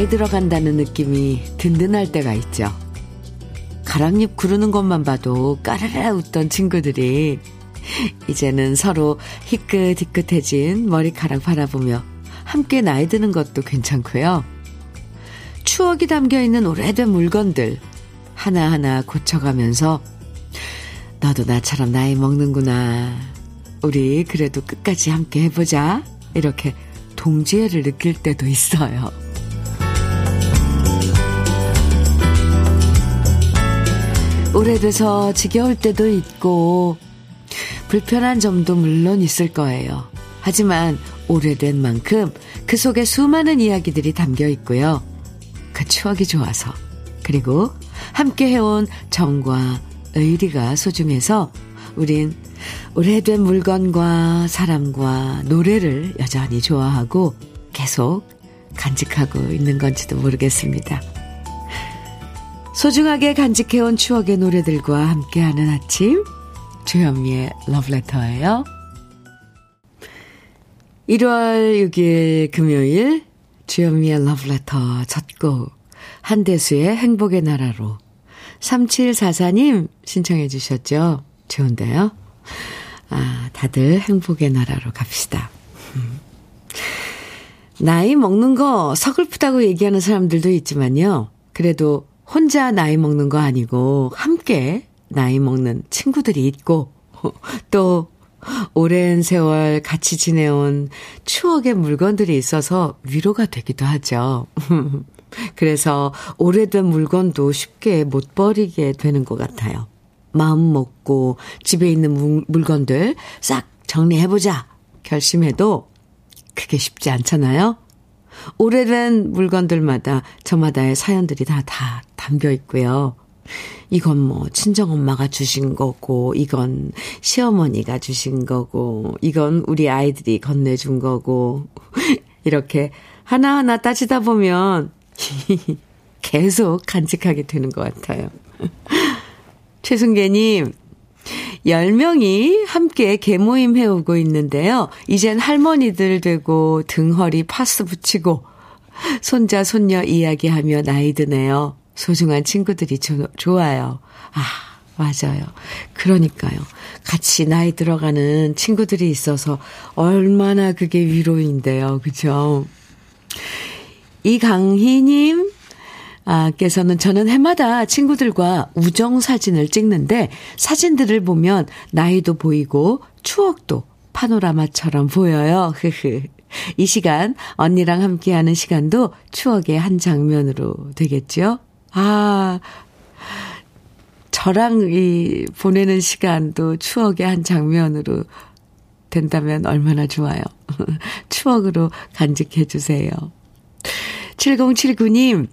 나이 들어간다는 느낌이 든든할 때가 있죠. 가랑잎 구르는 것만 봐도 까르르 웃던 친구들이 이제는 서로 희끗희끗해진 머리카락 바라보며 함께 나이 드는 것도 괜찮고요. 추억이 담겨 있는 오래된 물건들 하나하나 고쳐가면서 너도 나처럼 나이 먹는구나. 우리 그래도 끝까지 함께 해보자. 이렇게 동지애를 느낄 때도 있어요. 오래돼서 지겨울 때도 있고, 불편한 점도 물론 있을 거예요. 하지만 오래된 만큼 그 속에 수많은 이야기들이 담겨 있고요. 그 추억이 좋아서, 그리고 함께 해온 정과 의리가 소중해서 우린 오래된 물건과 사람과 노래를 여전히 좋아하고 계속 간직하고 있는 건지도 모르겠습니다. 소중하게 간직해온 추억의 노래들과 함께하는 아침 주현미의 러브레터예요. 1월 6일 금요일 주현미의 러브레터 첫곡 한대수의 행복의 나라로 3744님 신청해 주셨죠. 좋은데요. 아, 다들 행복의 나라로 갑시다. 음. 나이 먹는 거 서글프다고 얘기하는 사람들도 있지만요. 그래도 혼자 나이 먹는 거 아니고 함께 나이 먹는 친구들이 있고 또 오랜 세월 같이 지내온 추억의 물건들이 있어서 위로가 되기도 하죠. 그래서 오래된 물건도 쉽게 못 버리게 되는 것 같아요. 마음 먹고 집에 있는 물건들 싹 정리해보자 결심해도 그게 쉽지 않잖아요. 오래된 물건들마다 저마다의 사연들이 다, 다 담겨 있고요. 이건 뭐 친정엄마가 주신 거고, 이건 시어머니가 주신 거고, 이건 우리 아이들이 건네준 거고, 이렇게 하나하나 따지다 보면 계속 간직하게 되는 것 같아요. 최순계님, 10명이 함께 개모임 해오고 있는데요. 이젠 할머니들 되고 등허리 파스 붙이고 손자, 손녀 이야기하며 나이 드네요. 소중한 친구들이 조, 좋아요. 아, 맞아요. 그러니까요. 같이 나이 들어가는 친구들이 있어서 얼마나 그게 위로인데요. 그죠? 이강희님, 아, 께서는 저는 해마다 친구들과 우정 사진을 찍는데 사진들을 보면 나이도 보이고 추억도 파노라마처럼 보여요. 흐흐. 이 시간 언니랑 함께하는 시간도 추억의 한 장면으로 되겠죠? 아, 저랑 이 보내는 시간도 추억의 한 장면으로 된다면 얼마나 좋아요. 추억으로 간직해 주세요. 7079님,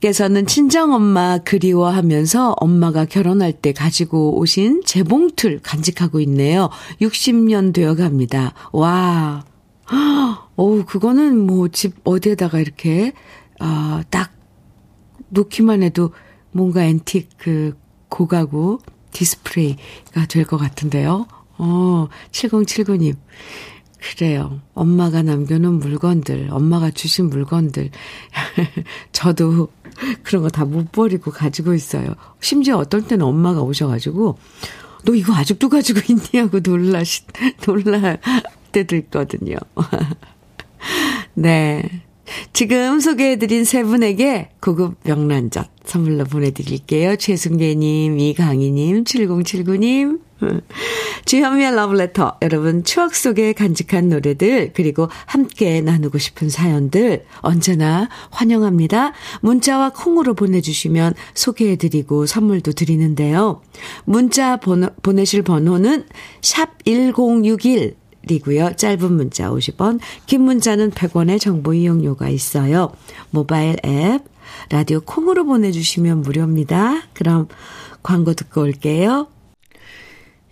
께서는 친정엄마 그리워하면서 엄마가 결혼할 때 가지고 오신 재봉틀 간직하고 있네요. 60년 되어 갑니다. 와. 어우, 그거는 뭐 집 어디에다가 이렇게, 아, 딱 놓기만 해도 뭔가 앤틱 그 고가구 디스플레이가 될 것 같은데요. 어, 7079님. 그래요. 엄마가 남겨놓은 물건들, 엄마가 주신 물건들. 저도 그런 거 다 못 버리고 가지고 있어요. 심지어 어떨 때는 엄마가 오셔가지고, 너 이거 아직도 가지고 있니? 하고 놀라시, 놀랄 때도 있거든요. 네. 지금 소개해드린 세 분에게 고급 명란젓 선물로 보내드릴게요. 최승계님, 이강희님, 7079님. 주현미의 러브레터. 여러분 추억 속에 간직한 노래들 그리고 함께 나누고 싶은 사연들 언제나 환영합니다. 문자와 콩으로 보내주시면 소개해드리고 선물도 드리는데요. 문자 번호, 보내실 번호는 샵 1061. 이고요. 짧은 문자 50원, 긴 문자는 100원의 정보 이용료가 있어요. 모바일 앱, 라디오 콩으로 보내 주시면 무료입니다. 그럼 광고 듣고 올게요.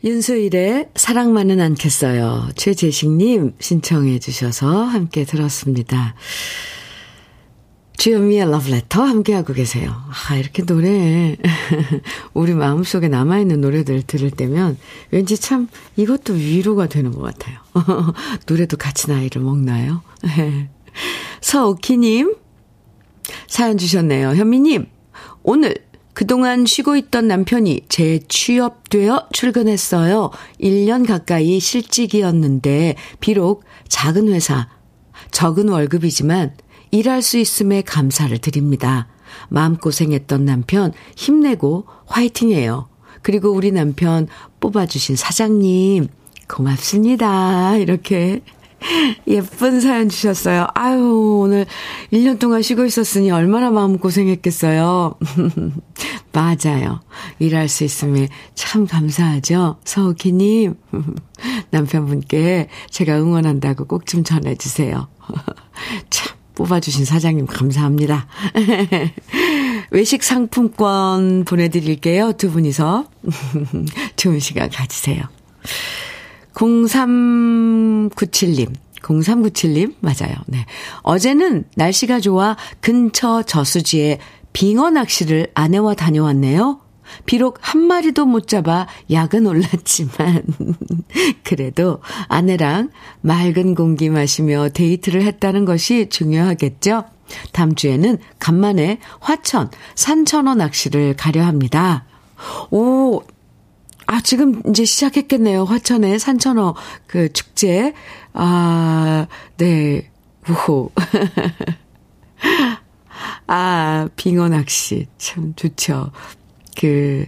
윤수일의 사랑만은 않겠어요. 최재식님 신청해 주셔서 함께 들었습니다. 주현미의 러브레터 함께하고 계세요. 아, 이렇게 노래, 우리 마음속에 남아있는 노래들 들을 때면 왠지 참 이것도 위로가 되는 것 같아요. 노래도 같이 나이를 먹나요? 서오키님, 사연 주셨네요. 현미님, 오늘 그동안 쉬고 있던 남편이 재취업되어 출근했어요. 1년 가까이 실직이었는데, 비록 작은 회사, 적은 월급이지만 일할 수 있음에 감사를 드립니다. 마음고생했던 남편 힘내고 화이팅해요. 그리고 우리 남편 뽑아주신 사장님 고맙습니다. 이렇게 예쁜 사연 주셨어요. 아유, 오늘 1년 동안 쉬고 있었으니 얼마나 마음 고생했겠어요. 맞아요. 일할 수 있음에 참 감사하죠. 서우키님. 남편분께 제가 응원한다고 꼭 좀 전해주세요. 참, 뽑아주신 사장님 감사합니다. 외식 상품권 보내드릴게요. 두 분이서. 좋은 시간 가지세요. 0397님. 0397님, 맞아요. 네. 어제는 날씨가 좋아 근처 저수지에 빙어 낚시를 아내와 다녀왔네요. 비록 한 마리도 못 잡아 약은 올랐지만, 그래도 아내랑 맑은 공기 마시며 데이트를 했다는 것이 중요하겠죠? 다음 주에는 간만에 화천, 산천어 낚시를 가려 합니다. 오, 아, 지금 이제 시작했겠네요. 화천의 산천어 그 축제. 아, 네. 우호. 아, 빙어 낚시. 참 좋죠. 그,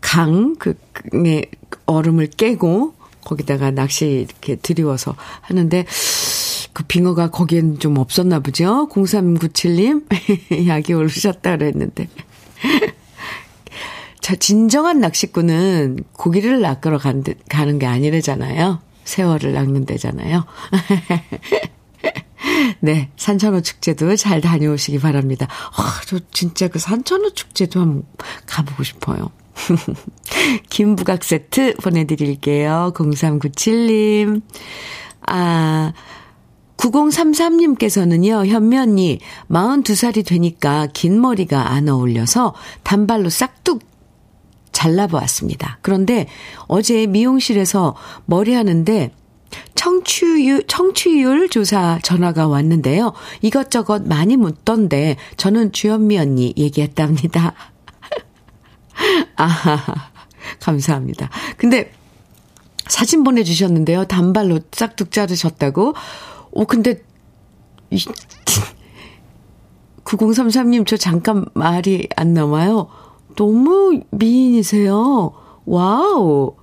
강, 그, 에 얼음을 깨고, 거기다가 낚시 이렇게 들이워서 하는데, 그 빙어가 거기엔 좀 없었나 보죠? 0397님? 약이 오르셨다 그랬는데. 자, 진정한 낚시꾼은 고기를 낚으러 간, 가는 게 아니래잖아요. 세월을 낚는 데잖아요. 네, 산천어 축제도 잘 다녀오시기 바랍니다. 아, 저 진짜 그 산천어 축제도 한번 가보고 싶어요. 김부각 세트 보내드릴게요. 0397님. 아, 9033님께서는요, 현미 언니, 42살이 되니까 긴 머리가 안 어울려서 단발로 싹둑 잘라보았습니다. 그런데 어제 미용실에서 머리 하는데 청취율, 청취율 조사 전화가 왔는데요. 이것저것 많이 묻던데 저는 주현미 언니 얘기했답니다. 아, 감사합니다. 근데 사진 보내주셨는데요. 단발로 싹둑 자르셨다고. 오, 근데, 9033님, 저 잠깐 말이 안 남아요. 너무 미인이세요. 와우.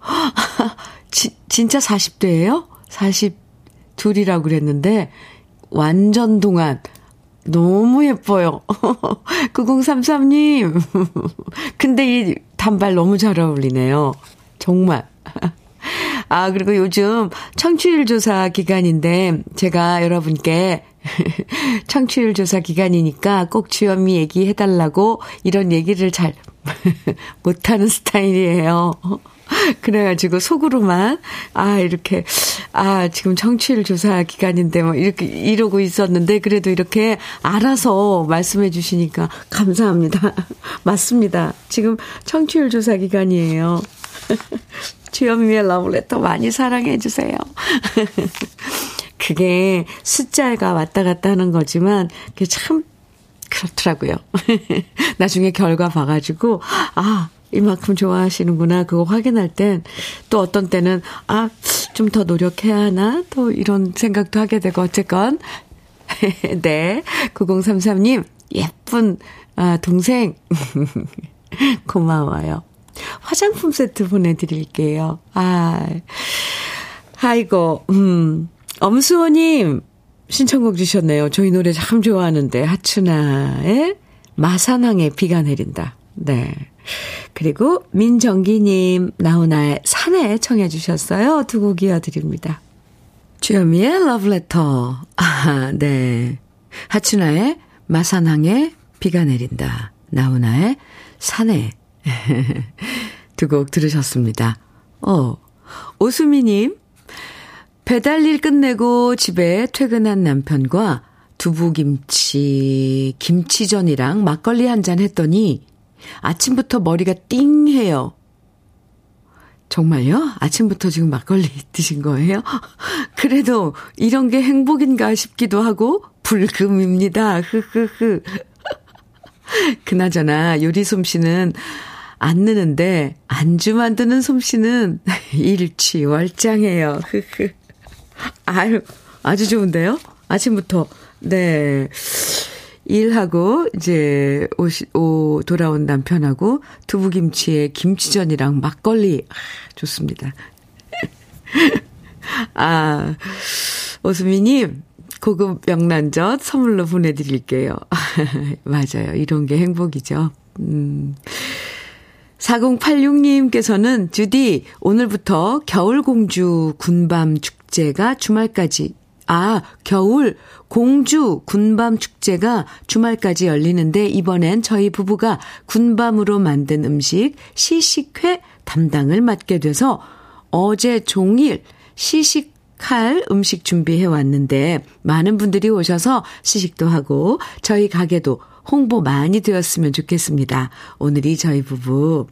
지, 진짜 40대예요? 42이라고 그랬는데 완전 동안 너무 예뻐요. 9033님. 근데 이 단발 너무 잘 어울리네요. 정말. 아, 그리고 요즘 청취율 조사 기간인데 제가 여러분께 청취율 조사 기간이니까 꼭 주현미 얘기해달라고 이런 얘기를 잘 못하는 스타일이에요. 그래가지고 속으로만, 아, 이렇게, 아, 지금 청취율 조사 기간인데 뭐 이렇게 이러고 있었는데 그래도 이렇게 알아서 말씀해 주시니까 감사합니다. 맞습니다. 지금 청취율 조사 기간이에요. 주현미의 러브레터 많이 사랑해 주세요. 그게 숫자가 왔다 갔다 하는 거지만 그게 참 그렇더라고요. 나중에 결과 봐가지고 아 이만큼 좋아하시는구나 그거 확인할 땐 또 어떤 때는 아 좀 더 노력해야 하나 또 이런 생각도 하게 되고 어쨌건 네 9033님 예쁜 아 동생 고마워요. 화장품 세트 보내드릴게요. 아, 아이고, 음, 엄수호님, 신청곡 주셨네요. 저희 노래 참 좋아하는데, 하춘아의 마산항에 비가 내린다. 네. 그리고 민정기님, 나훈아의 산에 청해 주셨어요. 두 곡 이어드립니다. 주현미의 러브레터. 아, 네. 하춘아의 마산항에 비가 내린다. 나훈아의 산에. 두 곡 들으셨습니다. 어, 오수미님, 배달일 끝내고 집에 퇴근한 남편과 두부김치, 김치전이랑 막걸리 한 잔 했더니 아침부터 머리가 띵해요. 정말요? 아침부터 지금 막걸리 드신 거예요? 그래도 이런 게 행복인가 싶기도 하고 불금입니다. 흐흐흐. 그나저나 요리 솜씨는 안 느는데 안주 만드는 솜씨는 일취월장해요. 흐흐. 아유, 아주 좋은데요? 아침부터. 네. 일하고 이제 오시, 오, 돌아온 남편하고 두부김치에 김치전이랑 막걸리. 아, 좋습니다. 아, 오수미님, 고급 명란젓 선물로 보내드릴게요. 맞아요. 이런 게 행복이죠. 음. 4086님께서는 주디, 오늘부터 겨울공주 군밤 축 제가 주말까지 아, 겨울 공주 군밤 축제가 주말까지 열리는데 이번엔 저희 부부가 군밤으로 만든 음식 시식회 담당을 맡게 돼서 어제 종일 시식할 음식 준비해 왔는데 많은 분들이 오셔서 시식도 하고 저희 가게도 홍보 많이 되었으면 좋겠습니다. 오늘이 저희 부부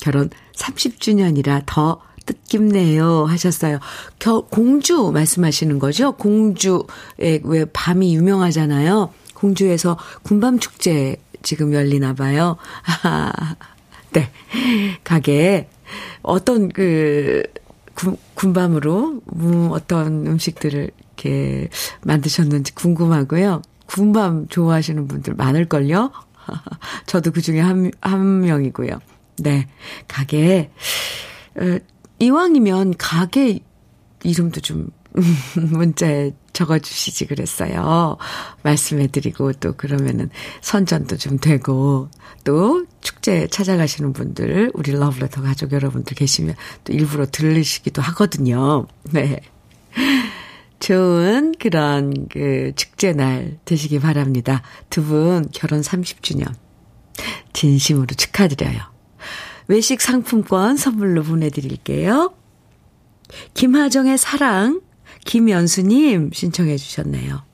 결혼 30주년이라 더 뜻깊네요 하셨어요. 겨, 공주 말씀하시는 거죠? 공주의 왜 밤이 유명하잖아요. 공주에서 군밤 축제 지금 열리나 봐요. 네. 가게 어떤 그 군, 군밤으로 음, 어떤 음식들을 이렇게 만드셨는지 궁금하고요. 군밤 좋아하시는 분들 많을걸요? 저도 그 중에 한, 한 명이고요. 네. 가게, 어, 이왕이면 가게 이름도 좀 문자에 적어주시지 그랬어요. 말씀해드리고 또 그러면은 선전도 좀 되고 또 축제 찾아가시는 분들 우리 러브레터 가족 여러분들 계시면 또 일부러 들으시기도 하거든요. 네. 좋은 그런 그 축제 날 되시기 바랍니다. 두 분 결혼 30주년 진심으로 축하드려요. 외식 상품권 선물로 보내드릴게요. 김하정의 사랑, 김연수님 신청해 주셨네요.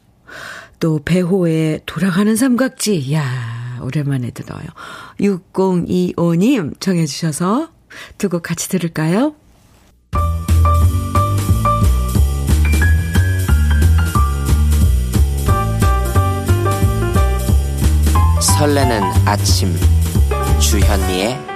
또 배호의 돌아가는 삼각지, 이야, 오랜만에 들어요. 6025님 정해 주셔서 두 곡 같이 들을까요? 설레는 아침 주현미의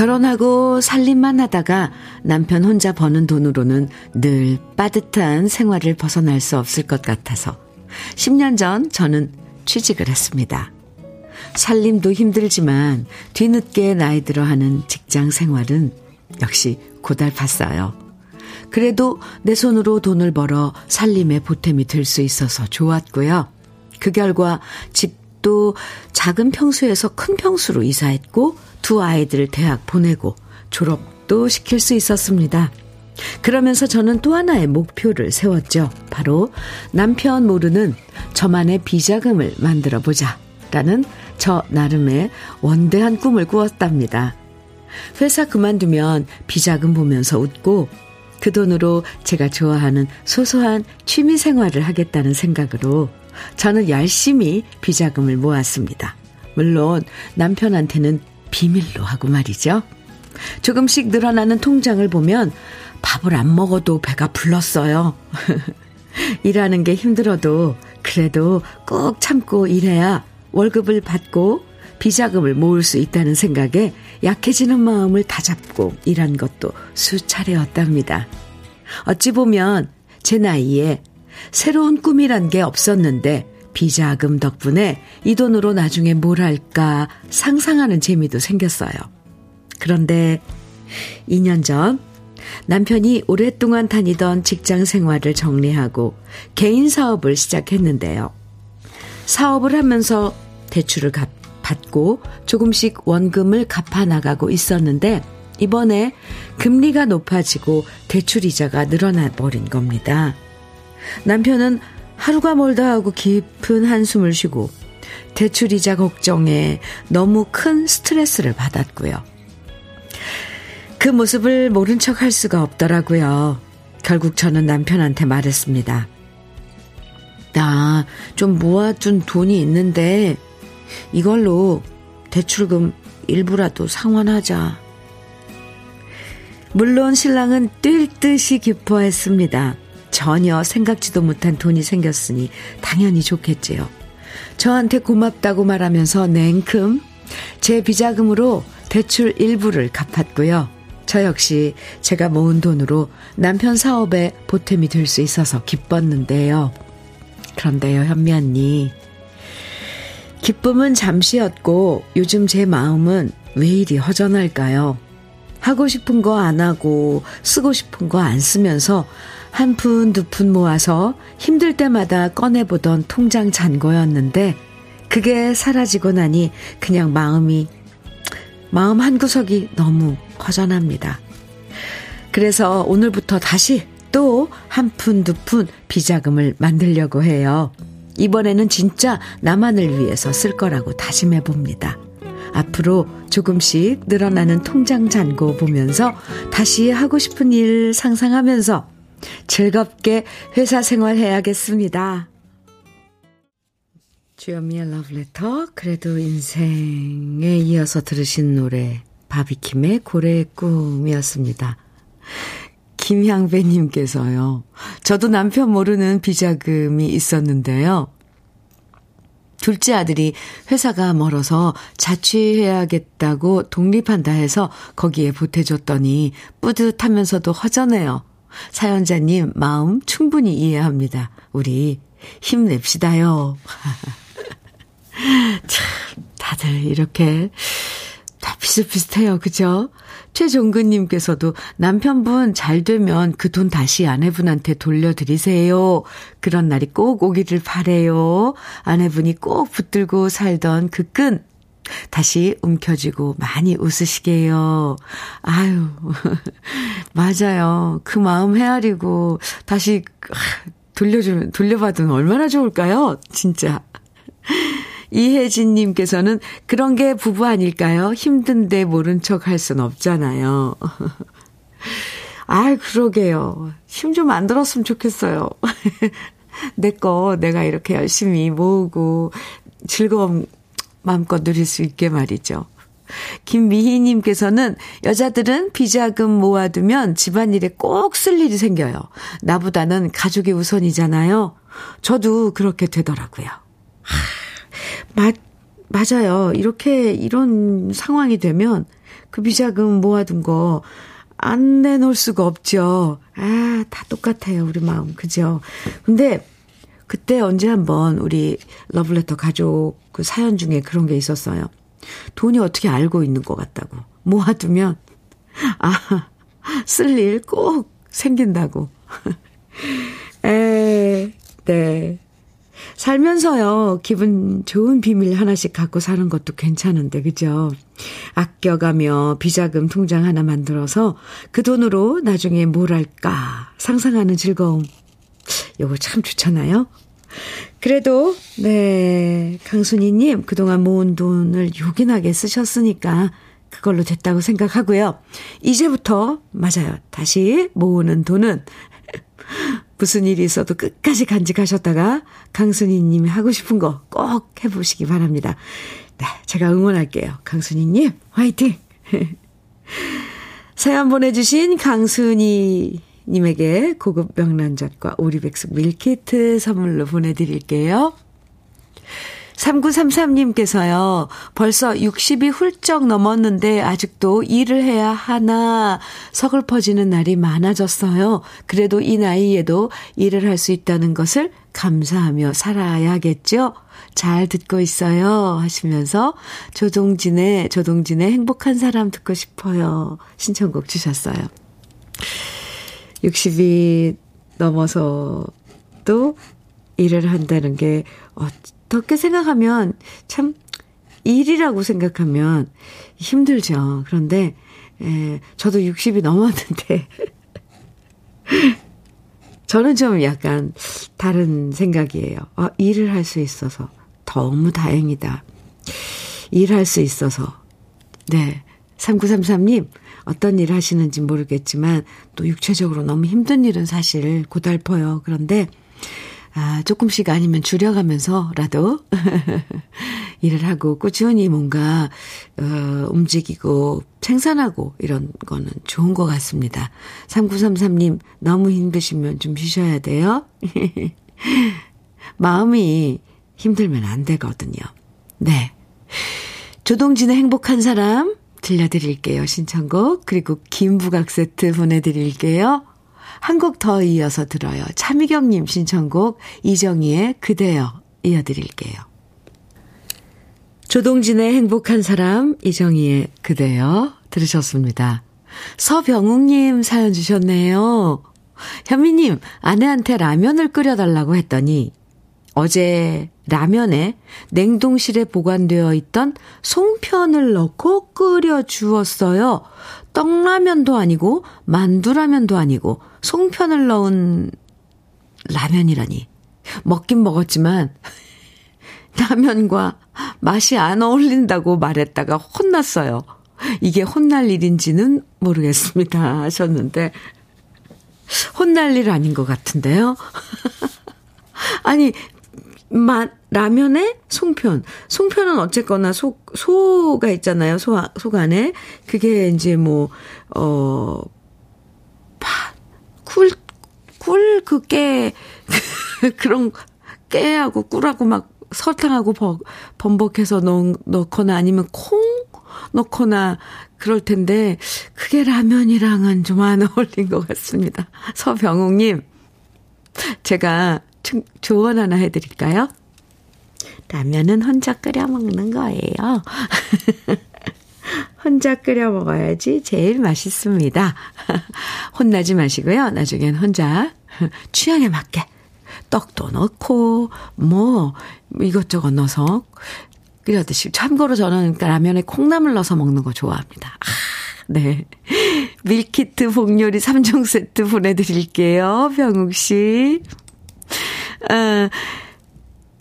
결혼하고 살림만 하다가 남편 혼자 버는 돈으로는 늘 빠듯한 생활을 벗어날 수 없을 것 같아서 10년 전 저는 취직을 했습니다. 살림도 힘들지만 뒤늦게 나이 들어 하는 직장 생활은 역시 고달팠어요. 그래도 내 손으로 돈을 벌어 살림에 보탬이 될 수 있어서 좋았고요. 그 결과 집 도 작은 평수에서 큰 평수로 이사했고 두 아이들을 대학 보내고 졸업도 시킬 수 있었습니다. 그러면서 저는 또 하나의 목표를 세웠죠. 바로 남편 모르는 저만의 비자금을 만들어 보자. 라는 저 나름의 원대한 꿈을 꾸었답니다. 회사 그만두면 비자금 보면서 웃고 그 돈으로 제가 좋아하는 소소한 취미 생활을 하겠다는 생각으로 저는 열심히 비자금을 모았습니다. 물론 남편한테는 비밀로 하고 말이죠. 조금씩 늘어나는 통장을 보면 밥을 안 먹어도 배가 불렀어요. 일하는 게 힘들어도 그래도 꼭 참고 일해야 월급을 받고 비자금을 모을 수 있다는 생각에 약해지는 마음을 다잡고 일한 것도 수차례였답니다. 어찌 보면 제 나이에 새로운 꿈이란 게 없었는데 비자금 덕분에 이 돈으로 나중에 뭘 할까 상상하는 재미도 생겼어요. 그런데 2년 전 남편이 오랫동안 다니던 직장 생활을 정리하고 개인 사업을 시작했는데요. 사업을 하면서 대출을 갚, 받고 조금씩 원금을 갚아 나가고 있었는데 이번에 금리가 높아지고 대출 이자가 늘어나 버린 겁니다. 남편은 하루가 멀다 하고 깊은 한숨을 쉬고 대출 이자 걱정에 너무 큰 스트레스를 받았고요. 그 모습을 모른 척 할 수가 없더라고요. 결국 저는 남편한테 말했습니다. 나 좀 모아둔 돈이 있는데 이걸로 대출금 일부라도 상환하자. 물론 신랑은 뛸 듯이 기뻐했습니다. 전혀 생각지도 못한 돈이 생겼으니 당연히 좋겠지요. 저한테 고맙다고 말하면서 냉큼 제 비자금으로 대출 일부를 갚았고요. 저 역시 제가 모은 돈으로 남편 사업에 보탬이 될 수 있어서 기뻤는데요. 그런데요, 현미 언니. 기쁨은 잠시였고 요즘 제 마음은 왜 이리 허전할까요? 하고 싶은 거 안 하고 쓰고 싶은 거 안 쓰면서 한 푼, 두 푼 모아서 힘들 때마다 꺼내보던 통장 잔고였는데 그게 사라지고 나니 그냥 마음이, 마음 한구석이 너무 허전합니다. 그래서 오늘부터 다시 또 한 푼, 두 푼 비자금을 만들려고 해요. 이번에는 진짜 나만을 위해서 쓸 거라고 다짐해 봅니다. 앞으로 조금씩 늘어나는 통장 잔고 보면서 다시 하고 싶은 일 상상하면서 즐겁게 회사 생활 해야겠습니다. 주현미의 러브레터, 그래도 인생에 이어서 들으신 노래, 바비킴의 고래의 꿈이었습니다. 김향배님께서요. 저도 남편 모르는 비자금이 있었는데요. 둘째 아들이 회사가 멀어서 자취해야겠다고 독립한다 해서 거기에 보태줬더니 뿌듯하면서도 허전해요. 사연자님 마음 충분히 이해합니다. 우리 힘냅시다요. 참, 다들 이렇게 다 비슷비슷해요. 그죠? 최종근님께서도 남편분 잘 되면 그 돈 다시 아내분한테 돌려드리세요. 그런 날이 꼭 오기를 바래요. 아내분이 꼭 붙들고 살던 그 끈, 다시 움켜쥐고 많이 웃으시게요. 아유, 맞아요. 그 마음 헤아리고 다시 돌려주면, 돌려받으면 얼마나 좋을까요? 진짜. 이혜진님께서는 그런 게 부부 아닐까요? 힘든데 모른 척 할 순 없잖아요. 아, 그러게요. 힘 좀 안 들었으면 좋겠어요. 내 거 내가 이렇게 열심히 모으고 즐거움 마음껏 누릴 수 있게 말이죠. 김미희님께서는 여자들은 비자금 모아두면 집안일에 꼭 쓸 일이 생겨요. 나보다는 가족이 우선이잖아요. 저도 그렇게 되더라고요. 하, 맞, 맞아요. 이렇게, 이런 상황이 되면 그 비자금 모아둔 거 안 내놓을 수가 없죠. 아, 다 똑같아요. 우리 마음. 그죠? 근데 그때 언제 한번 우리 러블레터 가족 그 사연 중에 그런 게 있었어요. 돈이 어떻게 알고 있는 것 같다고. 모아두면, 아, 쓸 일 꼭 생긴다고. 에, 네. 살면서요, 기분 좋은 비밀 하나씩 갖고 사는 것도 괜찮은데, 그죠? 아껴가며 비자금 통장 하나 만들어서 그 돈으로 나중에 뭘 할까 상상하는 즐거움. 요거 참 좋잖아요? 그래도, 네, 강순이님, 그동안 모은 돈을 요긴하게 쓰셨으니까 그걸로 됐다고 생각하고요. 이제부터, 맞아요. 다시 모으는 돈은 무슨 일이 있어도 끝까지 간직하셨다가 강순이 님이 하고 싶은 거 꼭 해보시기 바랍니다. 네, 제가 응원할게요. 강순이 님, 화이팅! 사연 보내주신 강순이 님에게 고급 명란젓과 오리백숙 밀키트 선물로 보내드릴게요. 3933님께서요, 벌써 60이 훌쩍 넘었는데 아직도 일을 해야 하나 서글퍼지는 날이 많아졌어요. 그래도 이 나이에도 일을 할 수 있다는 것을 감사하며 살아야겠죠? 잘 듣고 있어요. 하시면서 조동진의, 조동진의 행복한 사람 듣고 싶어요. 신청곡 주셨어요. 60이 넘어서도 일을 한다는 게, 어떻게 생각하면 참 일이라고 생각하면 힘들죠. 그런데 예, 저도 60이 넘었는데. 저는 좀 약간 다른 생각이에요. 아, 일을 할 수 있어서 너무 다행이다. 일할 수 있어서. 네. 3933님, 어떤 일 하시는지 모르겠지만, 또 육체적으로 너무 힘든 일은 사실 고달퍼요. 그런데, 아, 조금씩 아니면 줄여가면서라도 일을 하고 꾸준히 뭔가, 어, 움직이고 생산하고 이런 거는 좋은 것 같습니다. 3933님, 너무 힘드시면 좀 쉬셔야 돼요. 마음이 힘들면 안 되거든요. 네. 조동진의 행복한 사람 들려드릴게요. 신청곡. 그리고 김부각 세트 보내드릴게요. 한 곡 더 이어서 들어요. 차미경님 신청곡 이정희의 그대여 이어드릴게요. 조동진의 행복한 사람 이정희의 그대여 들으셨습니다. 서병욱님 사연 주셨네요. 현미님, 아내한테 라면을 끓여달라고 했더니 어제 라면에 냉동실에 보관되어 있던 송편을 넣고 끓여 주었어요. 떡라면도 아니고 만두라면도 아니고 송편을 넣은 라면이라니. 먹긴 먹었지만 라면과 맛이 안 어울린다고 말했다가 혼났어요. 이게 혼날 일인지는 모르겠습니다. 하셨는데 혼날 일 아닌 것 같은데요. 아니 마, 라면에 송편. 송편은 어쨌거나 소, 소가 있잖아요. 소, 속 안에. 그게 이제 뭐, 어, 파, 꿀, 꿀, 그 깨, 그런 깨하고 꿀하고 막 설탕하고 버, 범벅해서 넣, 넣거나 아니면 콩 넣거나 그럴 텐데, 그게 라면이랑은 좀 안 어울린 것 같습니다. 서병욱님, 제가 조언 하나 해드릴까요? 라면은 혼자 끓여 먹는 거예요. 혼자 끓여 먹어야지 제일 맛있습니다. 혼나지 마시고요. 나중엔 혼자 취향에 맞게 떡도 넣고 뭐 이것저것 넣어서 끓여 드시고 참고로 저는 라면에 콩나물 넣어서 먹는 거 좋아합니다. 아, 네. 밀키트 복요리 3종 세트 보내드릴게요. 병욱 씨. 아,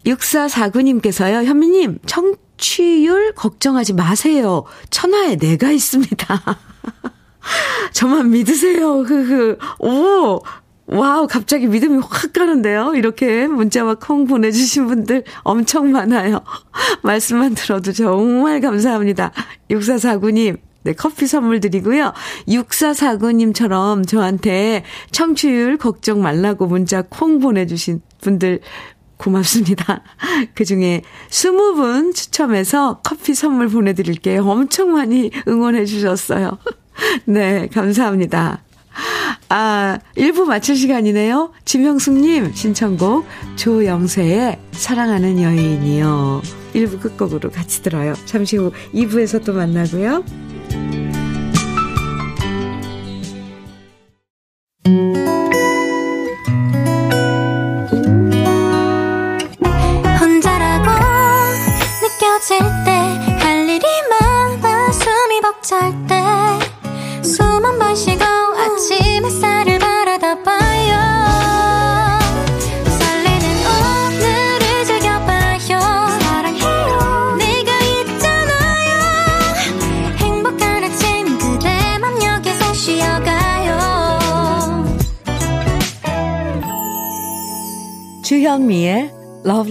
6449님께서요, 현미님, 청취율 걱정하지 마세요. 천하에 내가 있습니다. 저만 믿으세요. 흐흐. 오! 와우, 갑자기 믿음이 확 가는데요. 이렇게 문자와 콩 보내주신 분들 엄청 많아요. 말씀만 들어도 정말 감사합니다. 6449님, 네, 커피 선물 드리고요. 6449님처럼 저한테 청취율 걱정 말라고 문자 콩 보내주신 분들 고맙습니다. 그 중에 20분 추첨해서 커피 선물 보내드릴게요. 엄청 많이 응원해 주셨어요. 네, 감사합니다. 아, 1부 마칠 시간이네요. 지명숙님 신청곡 조영세의 사랑하는 여인이요. 1부 끝곡으로 같이 들어요. 잠시 후 2부에서 또 만나고요.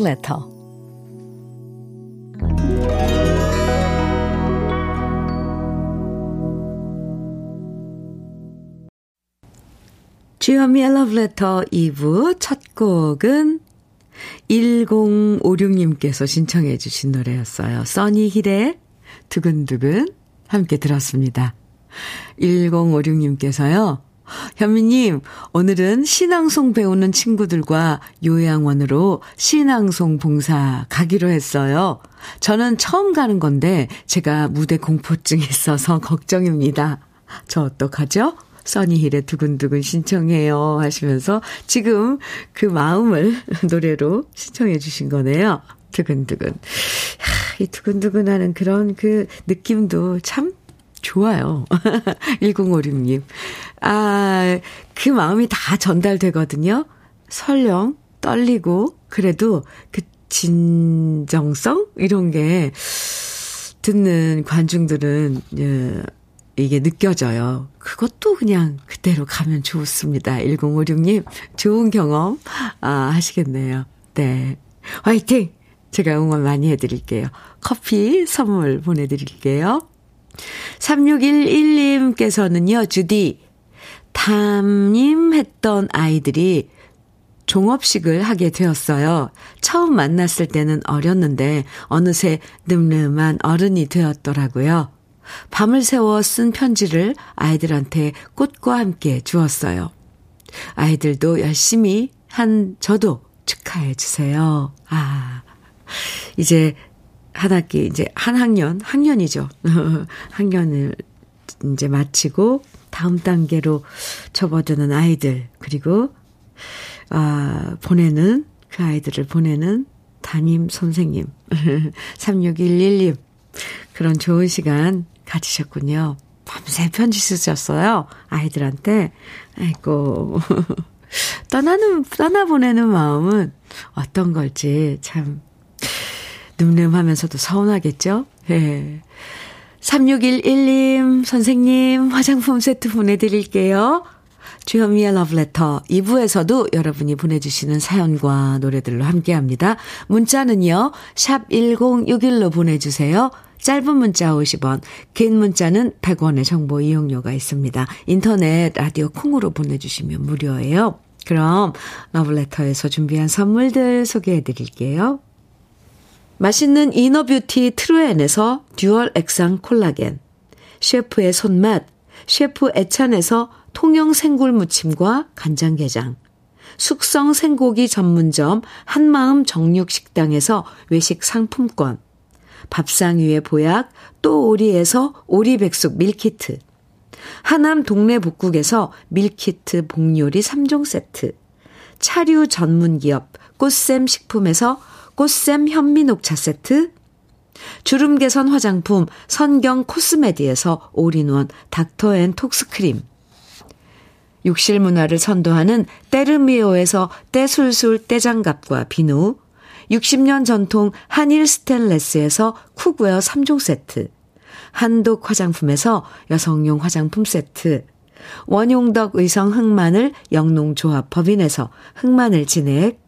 Letter. 주현미의 Letter 2부 첫 곡은 1056님께서 신청해 주신 노래였어요. 써니 힐의 두근두근 함께 들었습니다. 1056님께서요. 현미님, 오늘은 신앙송 배우는 친구들과 요양원으로 신앙송 봉사 가기로 했어요. 저는 처음 가는 건데 제가 무대 공포증이 있어서 걱정입니다. 저 어떡하죠? 써니힐의 두근두근 신청해요 하시면서 지금 그 마음을 노래로 신청해 주신 거네요. 두근두근. 이 두근두근 하는 그런 그 느낌도 참 좋아요. 1056님. 아, 그 마음이 다 전달되거든요. 설령 떨리고, 그래도 그 진정성? 이런 게 듣는 관중들은, 예, 이게 느껴져요. 그것도 그냥 그대로 가면 좋습니다. 1056님, 좋은 경험, 아, 하시겠네요. 네. 화이팅! 제가 응원 많이 해드릴게요. 커피 선물 보내드릴게요. 3611님께서는요, 주디, 담임했던 아이들이 종업식을 하게 되었어요. 처음 만났을 때는 어렸는데 어느새 늠름한 어른이 되었더라고요. 밤을 새워 쓴 편지를 아이들한테 꽃과 함께 주었어요. 아이들도 열심히 한 저도 축하해 주세요. 아, 이제 한 학기, 이제 한 학년, 학년이죠. 학년을 이제 마치고 다음 단계로 접어드는 아이들, 그리고, 아, 보내는, 그 아이들을 보내는 담임 선생님. 3611님. 그런 좋은 시간 가지셨군요. 밤새 편지 쓰셨어요. 아이들한테. 아이고. 떠나는, 떠나보내는 마음은 어떤 걸지 참 늠름하면서도 서운하겠죠? 예. 3611님, 선생님, 화장품 세트 보내드릴게요. 주현미의 러브레터 2부에서도 여러분이 보내주시는 사연과 노래들로 함께 합니다. 문자는요, 샵 1061로 보내주세요. 짧은 문자 50원, 긴 문자는 100원의 정보 이용료가 있습니다. 인터넷, 라디오 콩으로 보내주시면 무료예요. 그럼 러브레터에서 준비한 선물들 소개해 드릴게요. 맛있는 inner beauty 트루엔에서 dual 액상 콜라겐, 셰프의 손맛, 셰프 애찬에서 통영 생굴 무침과 간장게장, 숙성 생고기 전문점 한마음 정육식당에서 외식 상품권, 밥상 위의 보약 또 오리에서 오리백숙 밀키트, 하남 동네 북국에서 밀키트 복요리 3종 세트, 차류 전문 기업 꽃샘 식품에서 꽃샘 현미녹차 세트, 주름 개선 화장품 선경 코스메디에서 올인원 닥터앤톡스크림, 욕실 문화를 선도하는 때르미오에서 때술술 때장갑과 비누, 60년 전통 한일 스텐레스에서 cookware 3종 세트, 한독 화장품에서 여성용 화장품 세트, 원용덕 의성 흑마늘 영농조합 법인에서 흑마늘 진액,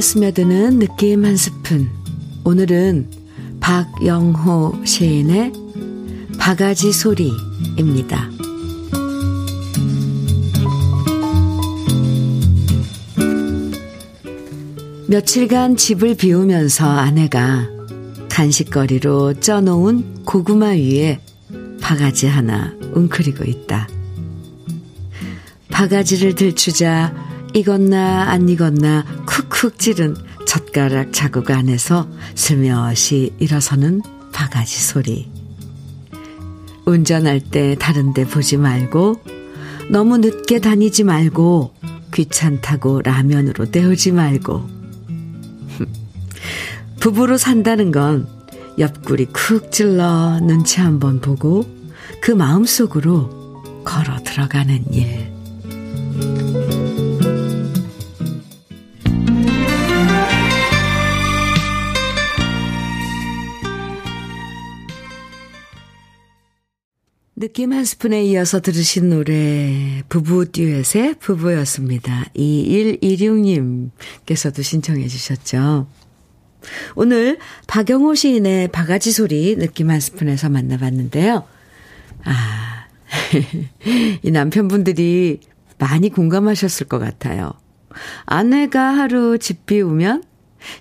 스며드는 느낌 한 스푼. 오늘은 박영호 시인의 바가지 소리입니다. 며칠간 집을 비우면서 아내가 간식거리로 쪄놓은 고구마 위에 바가지 하나 웅크리고 있다. 바가지를 들추자 익었나 안 익었나 쿡쿡 찌른 젓가락 자국 안에서 슬며시 일어서는 바가지 소리. 운전할 때 다른데 보지 말고 너무 늦게 다니지 말고 귀찮다고 라면으로 때우지 말고 부부로 산다는 건 옆구리 쿡 찔러 눈치 한번 보고 그 마음속으로 걸어 들어가는 일. 느낌 한 스푼에 이어서 들으신 노래 부부 듀엣의 부부였습니다. 2116님께서도 신청해 주셨죠. 오늘 박영호 시인의 바가지 소리 느낌 한 스푼에서 만나봤는데요. 아, 이 남편분들이 많이 공감하셨을 것 같아요. 아내가 하루 집 비우면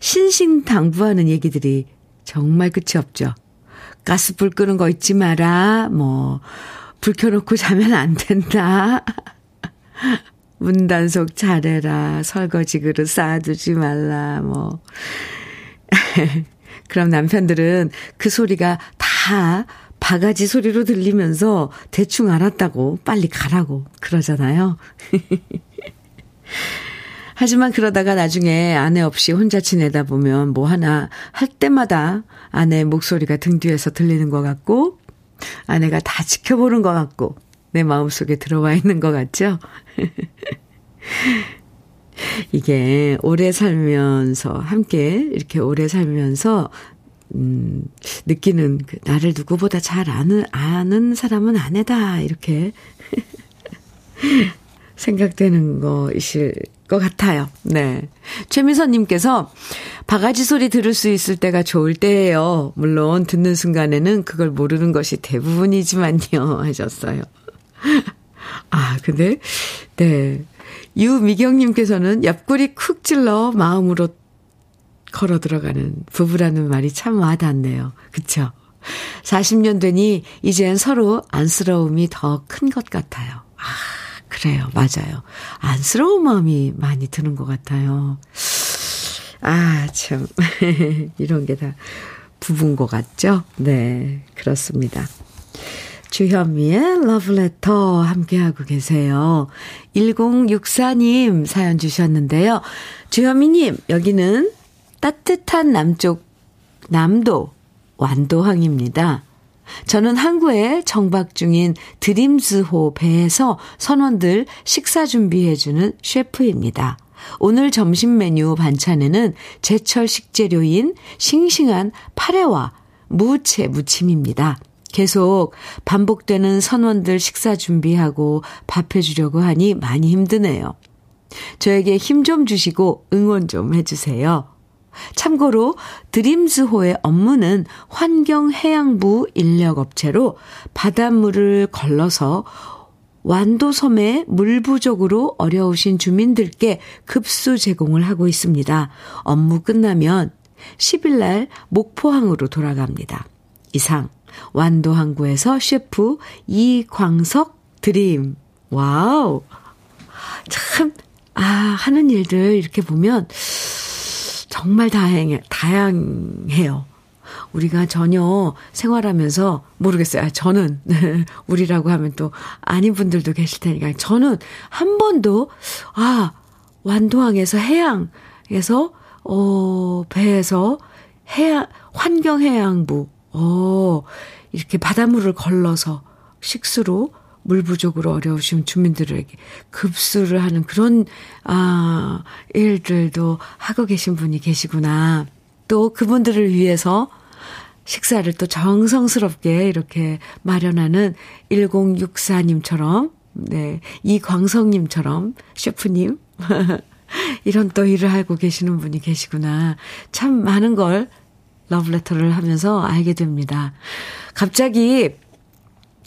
신신당부하는 얘기들이 정말 끝이 없죠. 가스불 끄는 거 잊지 마라. 뭐, 불 켜놓고 자면 안 된다. 문단속 잘해라. 설거지 그릇 쌓아두지 말라. 뭐. 그럼 남편들은 그 소리가 다 바가지 소리로 들리면서 대충 알았다고 빨리 가라고 그러잖아요. 하지만 그러다가 나중에 아내 없이 혼자 지내다 보면 뭐 하나 할 때마다 아내의 목소리가 등 뒤에서 들리는 것 같고 아내가 다 지켜보는 것 같고 내 마음속에 들어와 있는 것 같죠? 이게 오래 살면서 함께 이렇게 오래 살면서 음, 느끼는 그 나를 누구보다 잘 아는 아는 사람은 아내다 이렇게 생각되는 거이실 것 같아요. 네. 최미선님께서 바가지 소리 들을 수 있을 때가 좋을 때예요. 물론 듣는 순간에는 그걸 모르는 것이 대부분이지만요. 하셨어요. 아, 근데, 네. 유미경님께서는 옆구리 쿡 찔러 마음으로 걸어 들어가는 부부라는 말이 참 와닿네요. 그쵸? 40년 되니 이젠 서로 안쓰러움이 더 큰 것 같아요. 아. 그래요. 맞아요. 안쓰러운 마음이 많이 드는 것 같아요. 아, 참. 이런 게 다 부부인 것 같죠? 네, 그렇습니다. 주현미의 러브레터 함께하고 계세요. 1064님 사연 주셨는데요. 주현미님, 여기는 따뜻한 남쪽, 남도, 완도항입니다. 저는 항구에 정박 중인 드림스호 배에서 선원들 식사 준비해주는 셰프입니다. 오늘 점심 메뉴 반찬에는 제철 식재료인 싱싱한 파래와 무채 무침입니다. 계속 반복되는 선원들 식사 준비하고 밥 해주려고 하니 많이 힘드네요. 저에게 힘 좀 주시고 응원 좀 해주세요. 참고로 드림스호의 업무는 환경해양부 인력업체로 바닷물을 걸러서 완도섬에 물 부족으로 어려우신 주민들께 급수 제공을 하고 있습니다. 업무 끝나면 10일날 목포항으로 돌아갑니다. 이상 완도항구에서 셰프 이광석 드림. 와우. 참, 아, 하는 일들 이렇게 보면 정말 다양해, 다양해요. 우리가 전혀 생활하면서 모르겠어요. 아, 저는 우리라고 하면 또 아닌 분들도 계실 테니까 저는 한 번도 아 완도항에서 해양에서 어 배에서 해양 환경해양부 어 이렇게 바닷물을 걸러서 식수로 물 부족으로 어려우신 주민들에게 급수를 하는 그런, 아, 일들도 하고 계신 분이 계시구나. 또 그분들을 위해서 식사를 또 정성스럽게 이렇게 마련하는 1064님처럼, 네, 이광성님처럼, 셰프님. 이런 또 일을 하고 계시는 분이 계시구나. 참 많은 걸 러브레터를 하면서 알게 됩니다. 갑자기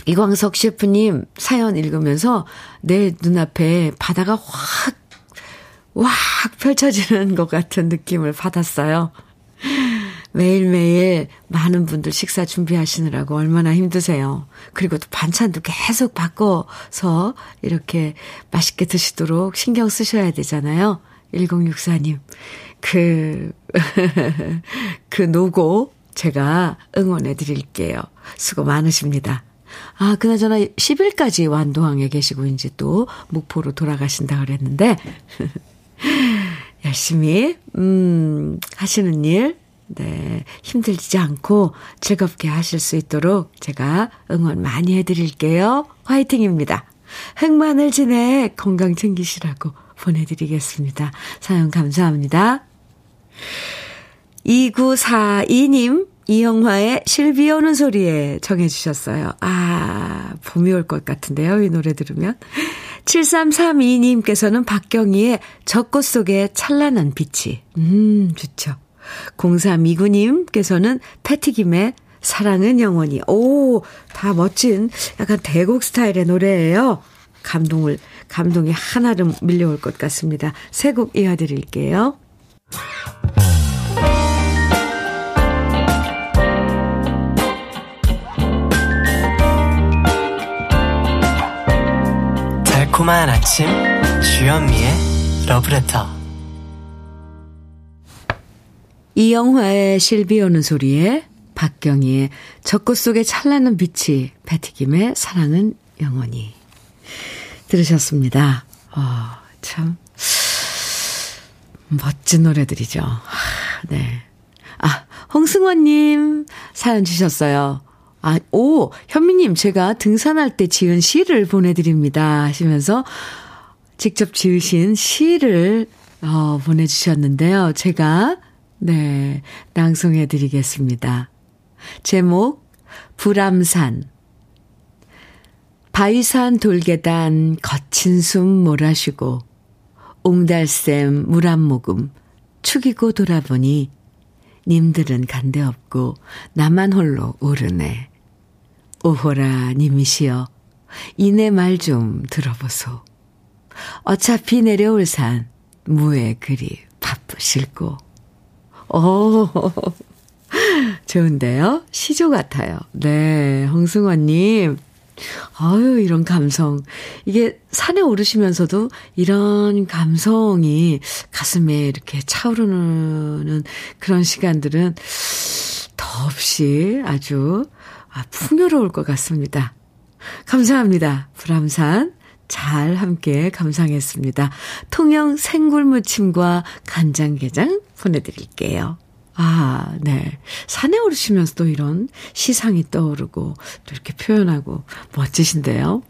이광석 셰프님 사연 읽으면서 내 눈앞에 바다가 확, 확 펼쳐지는 것 같은 느낌을 받았어요. 매일매일 많은 분들 식사 준비하시느라고 얼마나 힘드세요. 그리고 또 반찬도 계속 바꿔서 이렇게 맛있게 드시도록 신경 쓰셔야 되잖아요. 1064님. 그, 그 노고 제가 응원해 드릴게요. 수고 많으십니다. 아, 그나저나 10일까지 완도항에 계시고 이제 또 목포로 돌아가신다 그랬는데 열심히 음, 하시는 일 네, 힘들지 않고 즐겁게 하실 수 있도록 제가 응원 많이 해 드릴게요. 화이팅입니다. 흑마늘 진액 건강 챙기시라고 보내드리겠습니다. 사연 감사합니다. 2942님, 이영화의 실비 오는 소리에 정해주셨어요. 아, 봄이 올 것 같은데요. 이 노래 들으면. 7332님께서는 박경희의 젖꽃 속에 찬란한 빛이. 음, 좋죠. 0329님께서는 패티김의 사랑은 영원히. 오, 다 멋진 약간 대곡 스타일의 노래예요. 감동을, 감동이 하나로 밀려올 것 같습니다. 세 곡 이어드릴게요. 달콤한 아침 주현미의 러브레터 이영화의 실비 오는 소리에 박경희의 젖꽃 속에 찬란한 빛이 패티김의 사랑은 영원히 들으셨습니다. 어, 참 멋진 노래들이죠. 네. 아, 홍승원님 사연 주셨어요. 아, 오, 현미님, 제가 등산할 때 지은 시를 보내드립니다. 하시면서 직접 지으신 시를, 어, 보내주셨는데요. 제가, 네, 낭송해드리겠습니다. 제목, 불암산. 바위산 돌계단 거친 숨 몰아쉬고, 옹달샘 물 한 모금 축이고 돌아보니, 님들은 간데 없고, 나만 홀로 오르네. 오호라 님이시여 이내 말 좀 들어보소. 어차피 내려올 산 무에 그리 바쁘실고. 오, 좋은데요? 시조 같아요. 네, 홍승원님. 아유, 이런 감성. 이게 산에 오르시면서도 이런 감성이 가슴에 이렇게 차오르는 그런 시간들은 더없이 아주 아, 풍요로울 것 같습니다. 감사합니다. 불암산 잘 함께 감상했습니다. 통영 생굴무침과 간장게장 보내드릴게요. 아, 네. 산에 오르시면서 도 이런 시상이 떠오르고 또 이렇게 표현하고 멋지신데요.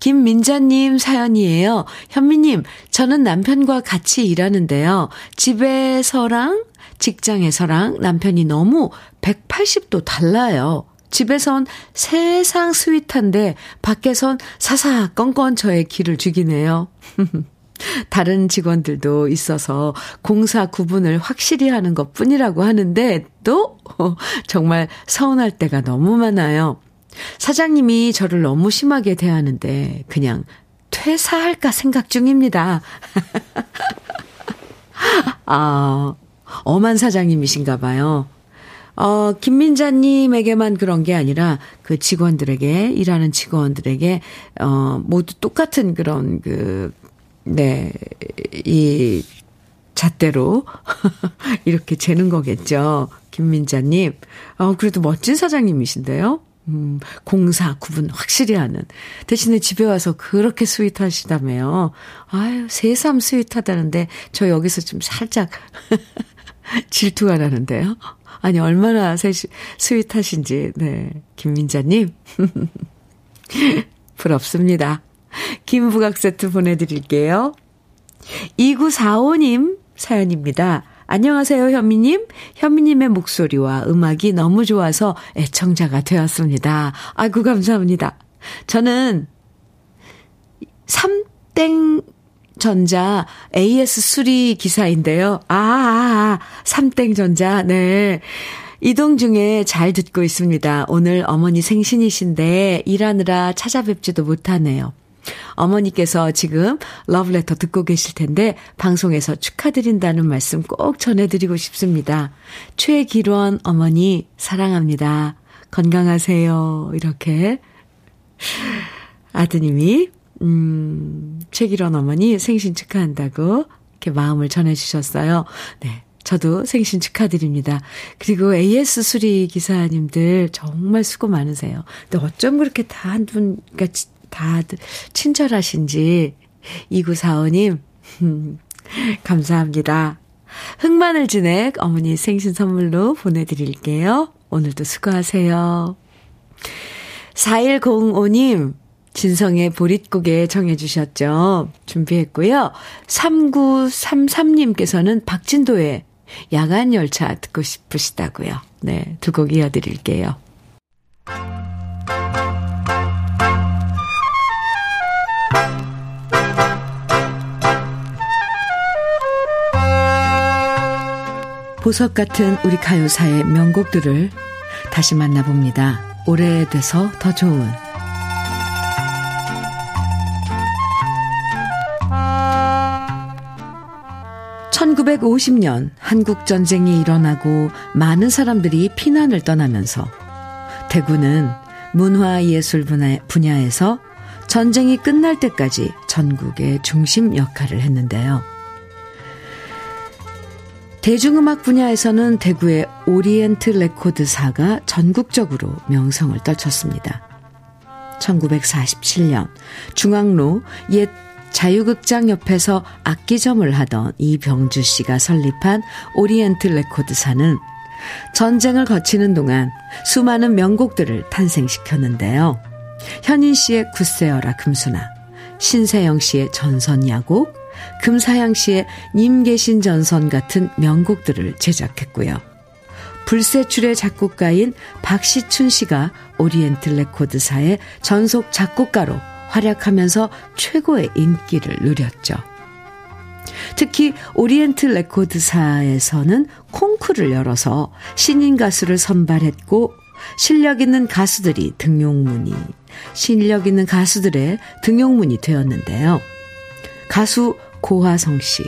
김민자님 사연이에요. 현미님, 저는 남편과 같이 일하는데요. 집에서랑 직장에서랑 남편이 너무 180도 달라요. 집에선 세상 sweet한데 밖에선 사사건건 저의 기를 죽이네요. 다른 직원들도 있어서 공사 구분을 확실히 하는 것 뿐이라고 하는데 또 정말 서운할 때가 너무 많아요. 사장님이 저를 너무 심하게 대하는데 그냥 퇴사할까 생각 중입니다. 아, 엄한 사장님이신가 봐요. 어, 김민자님에게만 그런 게 아니라 그 직원들에게, 일하는 직원들에게, 어, 모두 똑같은 그런 그, 네, 이 잣대로 이렇게 재는 거겠죠. 김민자님. 어, 그래도 멋진 사장님이신데요. 음, 공사 구분 확실히 하는. 대신에 집에 와서 그렇게 스윗하시다며요. 아유, 새삼 스윗하다는데, 저 여기서 좀 살짝 질투가 나는데요. 아니, 얼마나 셋이 스윗하신지, 네. 김민자님. 부럽습니다. 김부각 세트 보내드릴게요. 2945님 사연입니다. 안녕하세요, 현미님. 현미님의 목소리와 음악이 너무 좋아서 애청자가 되었습니다. 아이고, 감사합니다. 저는 3땡 전자 AS 수리 기사인데요. 아, 아, 아 삼땡전자. 네. 이동 중에 잘 듣고 있습니다. 오늘 어머니 생신이신데 일하느라 찾아뵙지도 못하네요. 어머니께서 지금 러브레터 듣고 계실 텐데 방송에서 축하드린다는 말씀 꼭 전해드리고 싶습니다. 최기론 어머니 사랑합니다. 건강하세요. 이렇게 아드님이 음, 최기런 어머니 생신 축하한다고 이렇게 마음을 전해주셨어요. 네. 저도 생신 축하드립니다. 그리고 AS 수리 기사님들 정말 수고 많으세요. 근데 어쩜 그렇게 다 한 분, 그러니까 다 친절하신지 2945님, 감사합니다. 흑마늘 진액 어머니 생신 선물로 보내드릴게요. 오늘도 수고하세요. 4105님, 진성의 보릿고개 정해주셨죠. 준비했고요. 3933님께서는 박진도의 야간 열차 듣고 싶으시다고요. 네, 두 곡 이어드릴게요. 보석 같은 우리 가요사의 명곡들을 다시 만나봅니다. 오래돼서 더 좋은 1950년 한국 전쟁이 일어나고 많은 사람들이 피난을 떠나면서 대구는 문화 예술 분야에서 전쟁이 끝날 때까지 전국의 중심 역할을 했는데요. 대중음악 분야에서는 대구의 오리엔트 레코드사가 전국적으로 명성을 떨쳤습니다. 1947년 중앙로 옛 자유극장 옆에서 악기점을 하던 이병주 씨가 설립한 오리엔트 레코드사는 전쟁을 거치는 동안 수많은 명곡들을 탄생시켰는데요. 현인 씨의 굳세어라 금순아, 신세영 씨의 전선야곡, 금사향 씨의 님 계신 전선 같은 명곡들을 제작했고요. 불세출의 작곡가인 박시춘 씨가 오리엔트 레코드사의 전속 작곡가로 활약하면서 최고의 인기를 누렸죠. 특히 오리엔트 레코드사에서는 콩쿠르를 열어서 신인 가수를 선발했고 실력 있는 가수들이 등용문이 실력 있는 가수들의 등용문이 되었는데요. 가수 고화성 씨,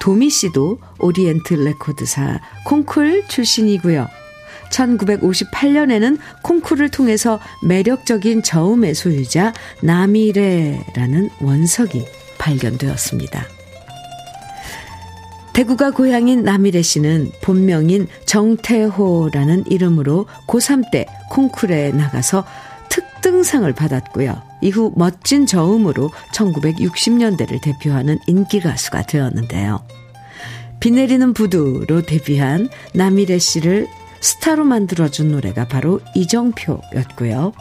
도미 씨도 오리엔트 레코드사 콩쿨 출신이고요. 1958년에는 콩쿠르를 통해서 매력적인 저음의 소유자 남일해라는 원석이 발견되었습니다. 대구가 고향인 남일해 씨는 본명인 정태호라는 이름으로 고3 때 콩쿠르에 나가서 특등상을 받았고요. 이후 멋진 저음으로 1960년대를 대표하는 인기 가수가 되었는데요. 비 내리는 부두로 데뷔한 나미레 씨를 스타로 만들어준 노래가 바로 이정표였고요.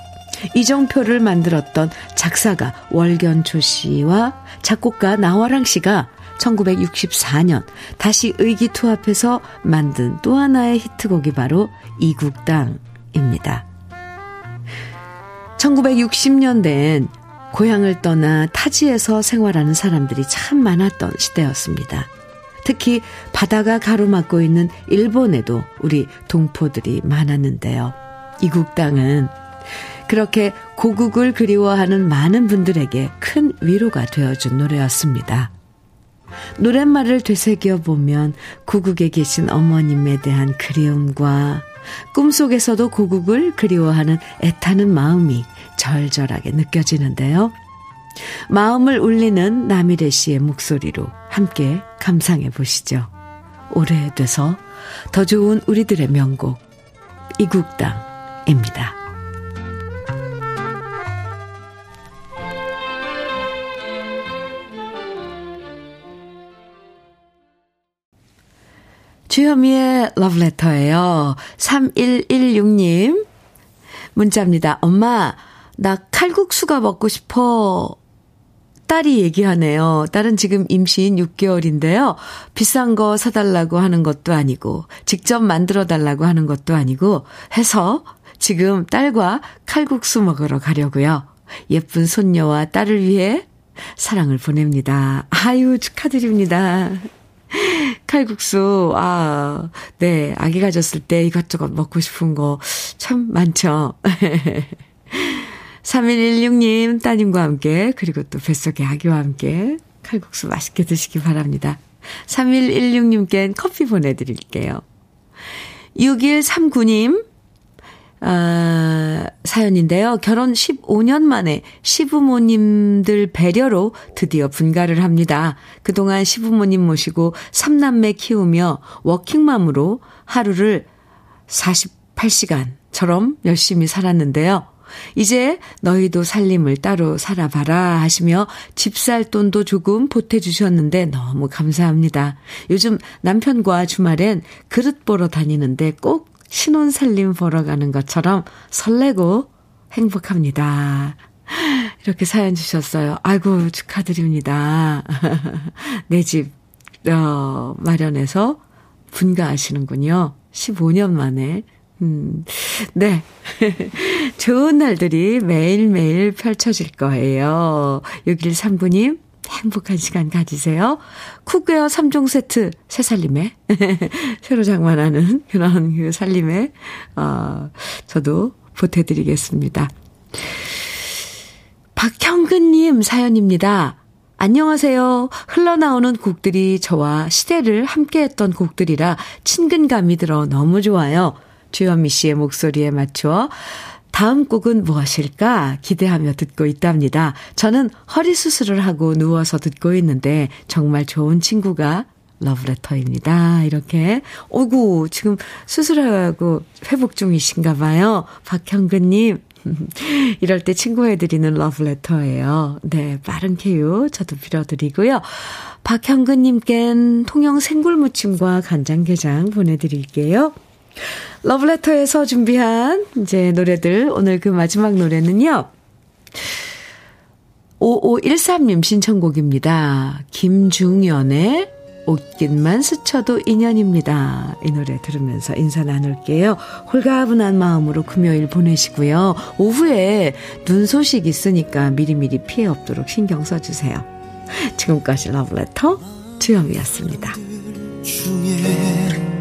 이정표를 만들었던 작사가 월견초 씨와 작곡가 나화랑 씨가 1964년 다시 의기투합해서 만든 또 하나의 히트곡이 바로 이국당입니다. 1960년대엔 고향을 떠나 타지에서 생활하는 사람들이 참 많았던 시대였습니다. 특히 바다가 가로막고 있는 일본에도 우리 동포들이 많았는데요. 이국 땅은 그렇게 고국을 그리워하는 많은 분들에게 큰 위로가 되어준 노래였습니다. 노랫말을 되새겨 보면 고국에 계신 어머님에 대한 그리움과 꿈속에서도 고국을 그리워하는 애타는 마음이 절절하게 느껴지는데요. 마음을 울리는 나미래 씨의 목소리로 함께 감상해 보시죠. 오래돼서 더 좋은 우리들의 명곡, 이국당입니다. 주현미의 러브레터예요. 3116님 문자입니다. 엄마 나 칼국수가 먹고 싶어. 딸이 얘기하네요. 딸은 지금 임신 6개월인데요. 비싼 거 사달라고 하는 것도 아니고, 직접 만들어 달라고 하는 것도 아니고, 해서 지금 딸과 칼국수 먹으러 가려고요. 예쁜 손녀와 딸을 위해 사랑을 보냅니다. 아유, 축하드립니다. 칼국수, 아, 네, 아기 가졌을 때 이것저것 먹고 싶은 거 참 많죠. 3116님 따님과 함께 그리고 또 뱃속의 아기와 함께 칼국수 맛있게 드시기 바랍니다. 3116님께는 커피 보내드릴게요. 6139님 아, 사연인데요. 결혼 15년 만에 시부모님들 배려로 드디어 분가를 합니다. 그동안 시부모님 모시고 3남매 키우며 워킹맘으로 하루를 48시간처럼 열심히 살았는데요. 이제 너희도 살림을 따로 살아봐라 하시며 집살 돈도 조금 보태주셨는데 너무 감사합니다. 요즘 남편과 주말엔 그릇 보러 다니는데 꼭 신혼 살림 보러 가는 것처럼 설레고 행복합니다. 이렇게 사연 주셨어요. 아이고, 축하드립니다. 내 집, 어, 마련해서 분가하시는군요. 15년 만에. 음, 네. 좋은 날들이 매일매일 펼쳐질 거예요. 6139님, 행복한 시간 가지세요. cookware 3종 세트, 새 살림에. 새로 장만하는 그런 그 살림에, 어, 저도 보태드리겠습니다. 박형근님 사연입니다. 안녕하세요. 흘러나오는 곡들이 저와 시대를 함께했던 곡들이라 친근감이 들어 너무 좋아요. 주현미 씨의 목소리에 맞춰 다음 곡은 무엇일까 기대하며 듣고 있답니다. 저는 허리 수술을 하고 누워서 듣고 있는데 정말 좋은 친구가 러브레터입니다. 이렇게. 오구, 지금 수술하고 회복 중이신가 봐요. 박형근님. 이럴 때 친구해드리는 러브레터예요. 네, 빠른 쾌유 저도 빌어드리고요. 박형근님껜 통영 생굴무침과 간장게장 보내드릴게요. 러브레터에서 준비한 이제 노래들, 오늘 그 마지막 노래는요. 5513님 신청곡입니다. 김중연의 옷깃만 스쳐도 인연입니다. 이 노래 들으면서 인사 나눌게요. 홀가분한 마음으로 금요일 보내시고요. 오후에 눈 소식 있으니까 미리미리 피해 없도록 신경 써주세요. 지금까지 러브레터 주영이었습니다. 중에